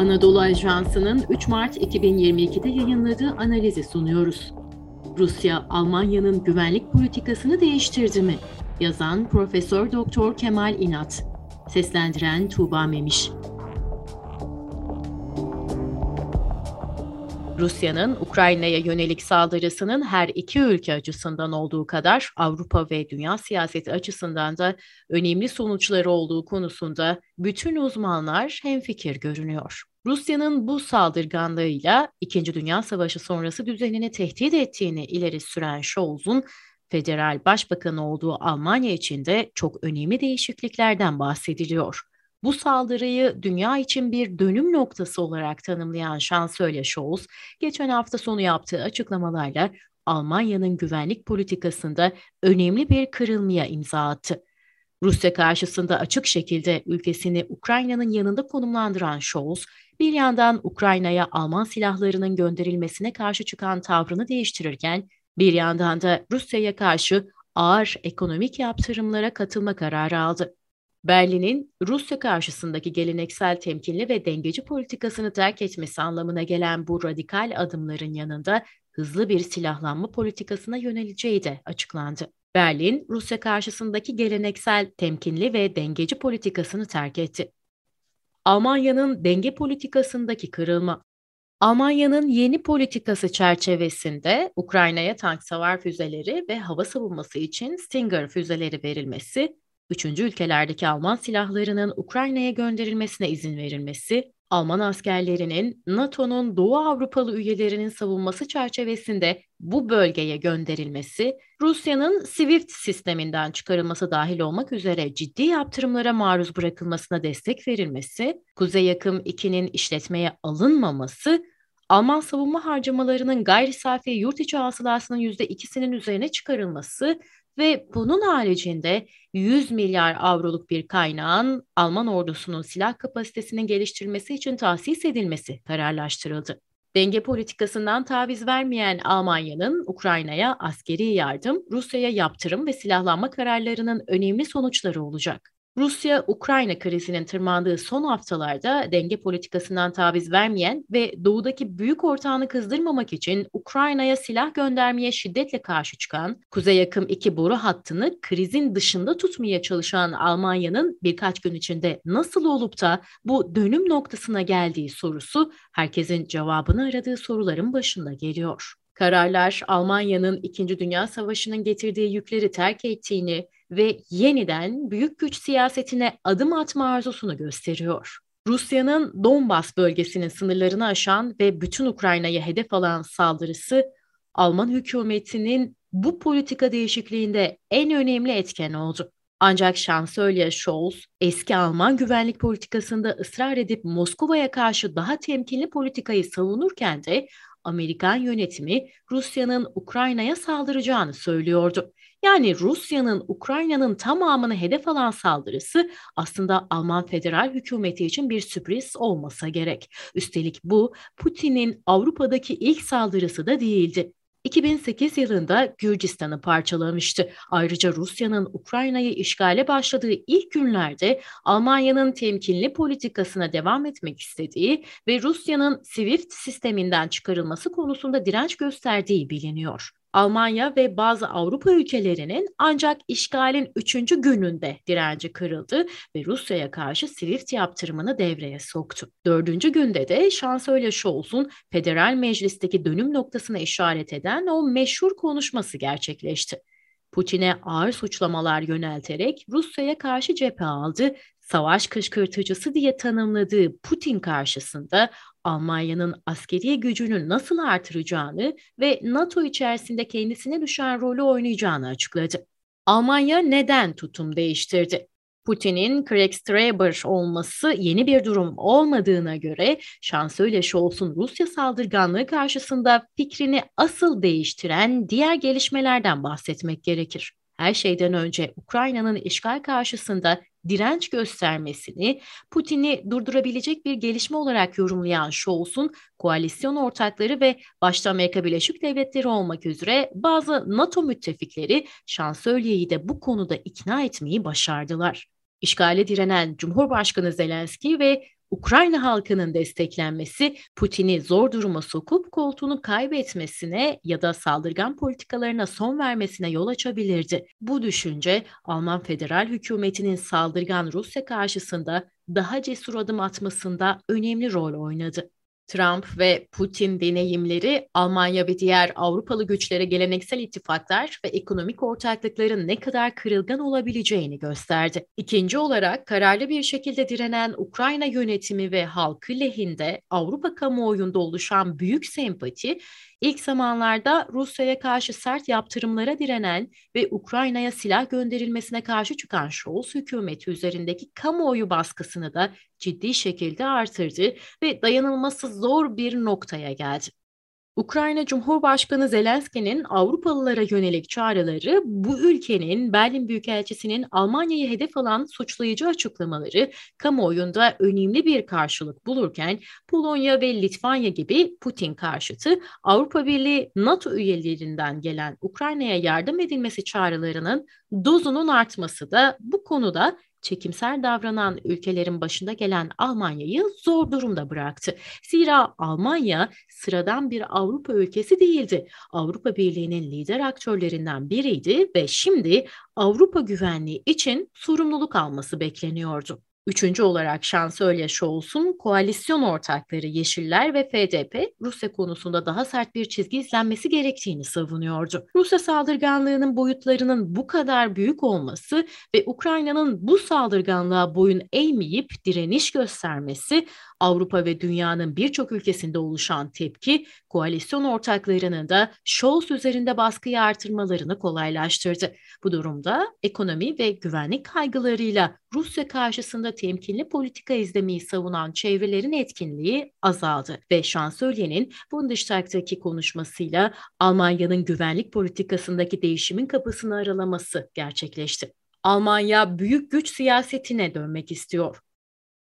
Anadolu Ajansı'nın 3 Mart 2022'de yayınladığı analizi sunuyoruz. Rusya, Almanya'nın güvenlik politikasını değiştirdi mi? Yazan Profesör Doktor Kemal İnat. Seslendiren Tuğba Memiş. Rusya'nın Ukrayna'ya yönelik saldırısının her iki ülke açısından olduğu kadar Avrupa ve dünya siyaseti açısından da önemli sonuçları olduğu konusunda bütün uzmanlar hemfikir görünüyor. Rusya'nın bu saldırganlığıyla İkinci Dünya Savaşı sonrası düzenini tehdit ettiğini ileri süren Scholz'un federal başbakanı olduğu Almanya için de çok önemli değişikliklerden bahsediliyor. Bu saldırıyı dünya için bir dönüm noktası olarak tanımlayan şansölye Scholz, geçen hafta sonu yaptığı açıklamalarla Almanya'nın güvenlik politikasında önemli bir kırılmaya imza attı. Rusya karşısında açık şekilde ülkesini Ukrayna'nın yanında konumlandıran Scholz, bir yandan Ukrayna'ya Alman silahlarının gönderilmesine karşı çıkan tavrını değiştirirken, bir yandan da Rusya'ya karşı ağır ekonomik yaptırımlara katılma kararı aldı. Berlin'in Rusya karşısındaki geleneksel temkinli ve dengeci politikasını terk etmesi anlamına gelen bu radikal adımların yanında hızlı bir silahlanma politikasına yöneleceği de açıklandı. Berlin, Rusya karşısındaki geleneksel temkinli ve dengeci politikasını terk etti. Almanya'nın denge politikasındaki kırılma Almanya'nın yeni politikası çerçevesinde Ukrayna'ya tank savar füzeleri ve hava savunması için Stinger füzeleri verilmesi Üçüncü ülkelerdeki Alman silahlarının Ukrayna'ya gönderilmesine izin verilmesi, Alman askerlerinin NATO'nun Doğu Avrupalı üyelerinin savunması çerçevesinde bu bölgeye gönderilmesi, Rusya'nın SWIFT sisteminden çıkarılması dahil olmak üzere ciddi yaptırımlara maruz bırakılmasına destek verilmesi, Kuzey Yakım 2'nin işletmeye alınmaması, Alman savunma harcamalarının gayri safi yurt içi hasılasının %2'sinin üzerine çıkarılması ve bunun haricinde 100 milyar avroluk bir kaynağın Alman ordusunun silah kapasitesinin geliştirilmesi için tahsis edilmesi kararlaştırıldı. Denge politikasından taviz vermeyen Almanya'nın Ukrayna'ya askeri yardım, Rusya'ya yaptırım ve silahlanma kararlarının önemli sonuçları olacak. Rusya-Ukrayna krizinin tırmandığı son haftalarda denge politikasından taviz vermeyen ve doğudaki büyük ortağını kızdırmamak için Ukrayna'ya silah göndermeye şiddetle karşı çıkan, Kuzey Yakım 2 boru hattını krizin dışında tutmaya çalışan Almanya'nın birkaç gün içinde nasıl olup da bu dönüm noktasına geldiği sorusu herkesin cevabını aradığı soruların başında geliyor. Kararlar Almanya'nın İkinci Dünya Savaşı'nın getirdiği yükleri terk ettiğini ve yeniden büyük güç siyasetine adım atma arzusunu gösteriyor. Rusya'nın Donbas bölgesinin sınırlarını aşan ve bütün Ukrayna'ya hedef alan saldırısı Alman hükümetinin bu politika değişikliğinde en önemli etken oldu. Ancak şansölye Scholz eski Alman güvenlik politikasında ısrar edip Moskova'ya karşı daha temkinli politikayı savunurken de Amerikan yönetimi Rusya'nın Ukrayna'ya saldıracağını söylüyordu. Yani Rusya'nın Ukrayna'nın tamamını hedef alan saldırısı aslında Alman federal hükümeti için bir sürpriz olmasa gerek. Üstelik bu Putin'in Avrupa'daki ilk saldırısı da değildi. 2008 yılında Gürcistan'ı parçalamıştı. Ayrıca Rusya'nın Ukrayna'yı işgale başladığı ilk günlerde Almanya'nın temkinli politikasına devam etmek istediği ve Rusya'nın SWIFT sisteminden çıkarılması konusunda direnç gösterdiği biliniyor. Almanya ve bazı Avrupa ülkelerinin ancak işgalin üçüncü gününde direnci kırıldı ve Rusya'ya karşı SWIFT yaptırımını devreye soktu. Dördüncü günde de şansölye Scholz'un federal meclisteki dönüm noktasına işaret eden o meşhur konuşması gerçekleşti. Putin'e ağır suçlamalar yönelterek Rusya'ya karşı cephe aldı savaş kışkırtıcısı diye tanımladığı Putin karşısında Almanya'nın askeri gücünü nasıl artıracağını ve NATO içerisinde kendisine düşen rolü oynayacağını açıkladı. Almanya neden tutum değiştirdi? Putin'in Kriegstreiber olması yeni bir durum olmadığına göre şansölye Scholz'un Rusya saldırganlığı karşısında fikrini asıl değiştiren diğer gelişmelerden bahsetmek gerekir. Her şeyden önce Ukrayna'nın işgal karşısında direnç göstermesini Putin'i durdurabilecek bir gelişme olarak yorumlayan Scholz'un koalisyon ortakları ve başta Amerika Birleşik Devletleri olmak üzere bazı NATO müttefikleri şansölyeyi de bu konuda ikna etmeyi başardılar. İşgale direnen Cumhurbaşkanı Zelenski ve Ukrayna halkının desteklenmesi Putin'i zor duruma sokup koltuğunu kaybetmesine ya da saldırgan politikalarına son vermesine yol açabilirdi. Bu düşünce Alman federal hükümetinin saldırgan Rusya karşısında daha cesur adım atmasında önemli rol oynadı. Trump ve Putin deneyimleri Almanya ve diğer Avrupalı güçlere geleneksel ittifaklar ve ekonomik ortaklıkların ne kadar kırılgan olabileceğini gösterdi. İkinci olarak kararlı bir şekilde direnen Ukrayna yönetimi ve halkı lehinde Avrupa kamuoyunda oluşan büyük sempati İlk zamanlarda Rusya'ya karşı sert yaptırımlara direnen ve Ukrayna'ya silah gönderilmesine karşı çıkan Scholz hükümeti üzerindeki kamuoyu baskısını da ciddi şekilde artırdı ve dayanılması zor bir noktaya geldi. Ukrayna Cumhurbaşkanı Zelenski'nin Avrupalılara yönelik çağrıları bu ülkenin Berlin Büyükelçisi'nin Almanya'yı hedef alan suçlayıcı açıklamaları kamuoyunda önemli bir karşılık bulurken Polonya ve Litvanya gibi Putin karşıtı Avrupa Birliği NATO üyelerinden gelen Ukrayna'ya yardım edilmesi çağrılarının dozunun artması da bu konuda çekimser davranan ülkelerin başında gelen Almanya'yı zor durumda bıraktı. Zira Almanya sıradan bir Avrupa ülkesi değildi. Avrupa Birliği'nin lider aktörlerinden biriydi ve şimdi Avrupa güvenliği için sorumluluk alması bekleniyordu. Üçüncü olarak şansölye Scholz'un koalisyon ortakları Yeşiller ve FDP Rusya konusunda daha sert bir çizgi izlenmesi gerektiğini savunuyordu. Rusya saldırganlığının boyutlarının bu kadar büyük olması ve Ukrayna'nın bu saldırganlığa boyun eğmeyip direniş göstermesi Avrupa ve dünyanın birçok ülkesinde oluşan tepki, koalisyon ortaklarının da Scholz üzerinde baskıyı artırmalarını kolaylaştırdı. Bu durumda ekonomi ve güvenlik kaygılarıyla Rusya karşısında temkinli politika izlemeyi savunan çevrelerin etkinliği azaldı ve şansölyenin Bundestag'daki konuşmasıyla Almanya'nın güvenlik politikasındaki değişimin kapısını aralaması gerçekleşti. Almanya büyük güç siyasetine dönmek istiyor.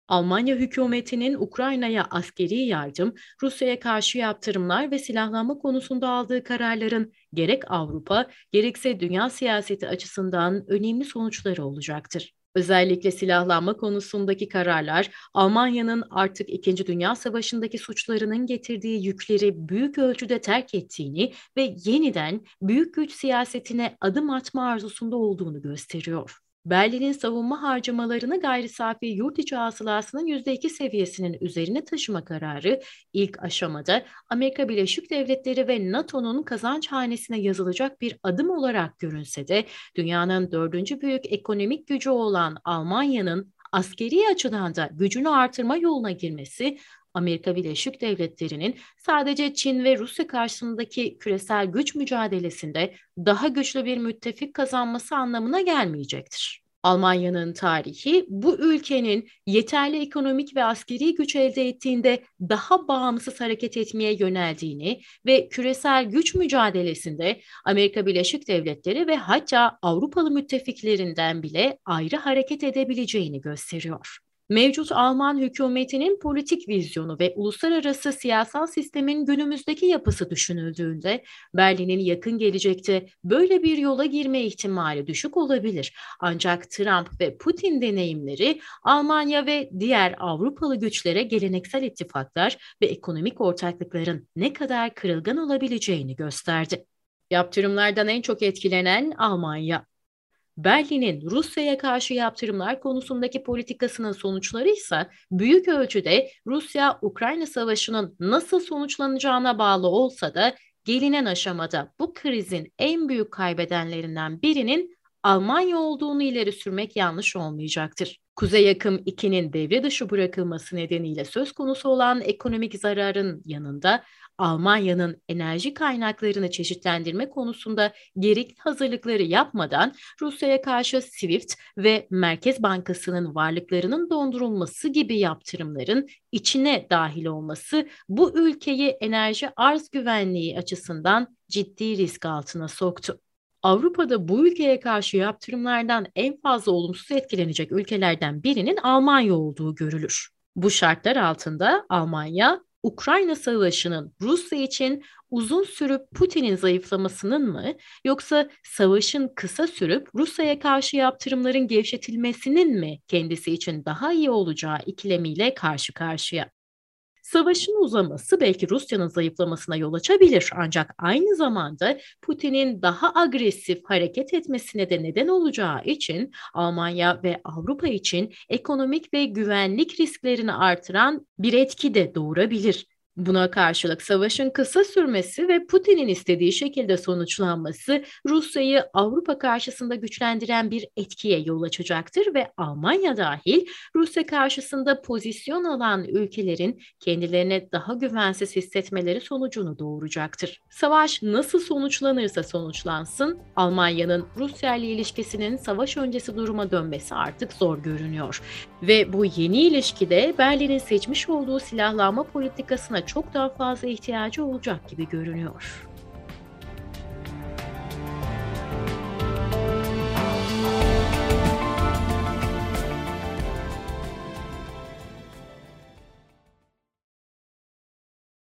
Almanya hükümetinin Ukrayna'ya askeri yardım, Rusya'ya karşı yaptırımlar ve silahlanma konusunda aldığı kararların gerek Avrupa gerekse dünya siyaseti açısından önemli sonuçları olacaktır. Özellikle silahlanma konusundaki kararlar Almanya'nın artık İkinci Dünya Savaşı'ndaki suçlarının getirdiği yükleri büyük ölçüde terk ettiğini ve yeniden büyük güç siyasetine adım atma arzusunda olduğunu gösteriyor. Berlin'in savunma harcamalarını gayri safi yurt içi hasılasının %2 seviyesinin üzerine taşıma kararı ilk aşamada Amerika Birleşik Devletleri ve NATO'nun kazanç hanesine yazılacak bir adım olarak görünse de dünyanın dördüncü büyük ekonomik gücü olan Almanya'nın askeri açıdan da gücünü artırma yoluna girmesi Amerika Birleşik Devletleri'nin sadece Çin ve Rusya karşısındaki küresel güç mücadelesinde daha güçlü bir müttefik kazanması anlamına gelmeyecektir. Almanya'nın tarihi bu ülkenin yeterli ekonomik ve askeri güç elde ettiğinde daha bağımsız hareket etmeye yöneldiğini ve küresel güç mücadelesinde Amerika Birleşik Devletleri ve hatta Avrupalı müttefiklerinden bile ayrı hareket edebileceğini gösteriyor mevcut Alman hükümetinin politik vizyonu ve uluslararası siyasal sistemin günümüzdeki yapısı düşünüldüğünde Berlin'in yakın gelecekte böyle bir yola girme ihtimali düşük olabilir. Ancak Trump ve Putin deneyimleri Almanya ve diğer Avrupalı güçlere geleneksel ittifaklar ve ekonomik ortaklıkların ne kadar kırılgan olabileceğini gösterdi. Yaptırımlardan en çok etkilenen Almanya. Berlin'in Rusya'ya karşı yaptırımlar konusundaki politikasının sonuçları ise büyük ölçüde Rusya-Ukrayna savaşının nasıl sonuçlanacağına bağlı olsa da gelinen aşamada bu krizin en büyük kaybedenlerinden birinin Almanya olduğunu ileri sürmek yanlış olmayacaktır. Kuzey Yakım 2'nin devre dışı bırakılması nedeniyle söz konusu olan ekonomik zararın yanında Almanya'nın enerji kaynaklarını çeşitlendirme konusunda gerekli hazırlıkları yapmadan Rusya'ya karşı SWIFT ve Merkez Bankası'nın varlıklarının dondurulması gibi yaptırımların içine dahil olması bu ülkeyi enerji arz güvenliği açısından ciddi risk altına soktu. Avrupa'da bu ülkeye karşı yaptırımlardan en fazla olumsuz etkilenecek ülkelerden birinin Almanya olduğu görülür. Bu şartlar altında Almanya Ukrayna Savaşı'nın Rusya için uzun sürüp Putin'in zayıflamasının mı yoksa savaşın kısa sürüp Rusya'ya karşı yaptırımların gevşetilmesinin mi kendisi için daha iyi olacağı ikilemiyle karşı karşıya. Savaşın uzaması belki Rusya'nın zayıflamasına yol açabilir ancak aynı zamanda Putin'in daha agresif hareket etmesine de neden olacağı için Almanya ve Avrupa için ekonomik ve güvenlik risklerini artıran bir etki de doğurabilir. Buna karşılık savaşın kısa sürmesi ve Putin'in istediği şekilde sonuçlanması Rusya'yı Avrupa karşısında güçlendiren bir etkiye yol açacaktır ve Almanya dahil Rusya karşısında pozisyon alan ülkelerin kendilerine daha güvensiz hissetmeleri sonucunu doğuracaktır. Savaş nasıl sonuçlanırsa sonuçlansın Almanya'nın Rusya ile ilişkisinin savaş öncesi duruma dönmesi artık zor görünüyor. Ve bu yeni ilişkide Berlin'in seçmiş olduğu silahlanma politikasına çok daha fazla ihtiyacı olacak gibi görünüyor.